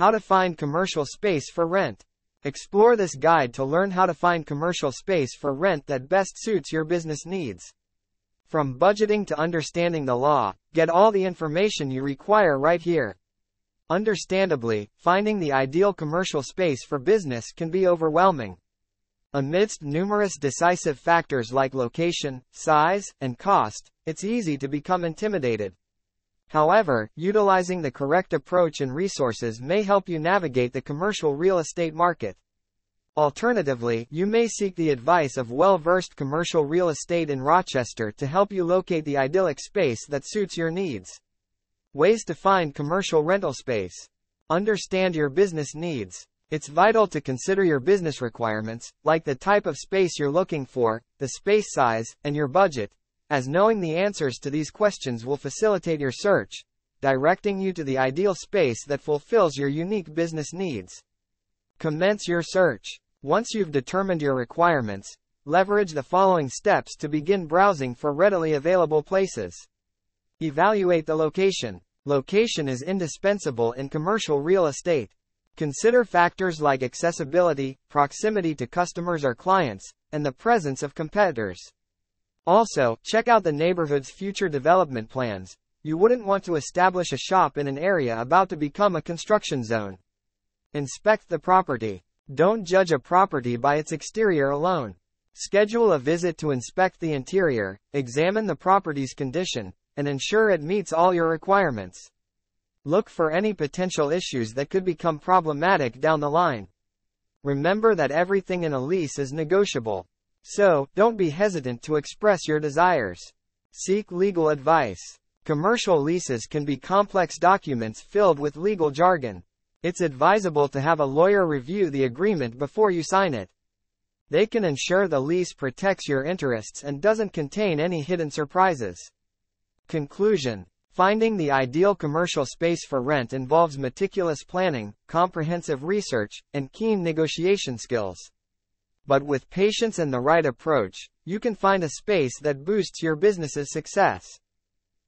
How to find commercial space for rent. Explore this guide to learn how to find commercial space for rent that best suits your business needs. From budgeting to understanding the law, get all the information you require right here. Understandably, finding the ideal commercial space for business can be overwhelming. Amidst numerous decisive factors like location, size, and cost, it's easy to become intimidated. However, utilizing the correct approach and resources may help you navigate the commercial real estate market. Alternatively, you may seek the advice of well-versed commercial real estate in Rochester to help you locate the idyllic space that suits your needs. Ways to find commercial rental space. Understand your business needs. It's vital to consider your business requirements, like the type of space you're looking for, the space size, and your budget, as knowing the answers to these questions will facilitate your search, directing you to the ideal space that fulfills your unique business needs. Commence your search. Once you've determined your requirements, leverage the following steps to begin browsing for readily available places. Evaluate the location. Location is indispensable in commercial real estate. Consider factors like accessibility, proximity to customers or clients, and the presence of competitors. Also, check out the neighborhood's future development plans. You wouldn't want to establish a shop in an area about to become a construction zone. Inspect the property. Don't judge a property by its exterior alone. Schedule a visit to inspect the interior, examine the property's condition, and ensure it meets all your requirements. Look for any potential issues that could become problematic down the line. Remember that everything in a lease is negotiable. So, don't be hesitant to express your desires. Seek legal advice. Commercial leases can be complex documents filled with legal jargon. It's advisable to have a lawyer review the agreement before you sign it. They can ensure the lease protects your interests and doesn't contain any hidden surprises. Conclusion Finding the ideal commercial space for rent involves meticulous planning, comprehensive research, and keen negotiation skills. But with patience and the right approach, you can find a space that boosts your business's success.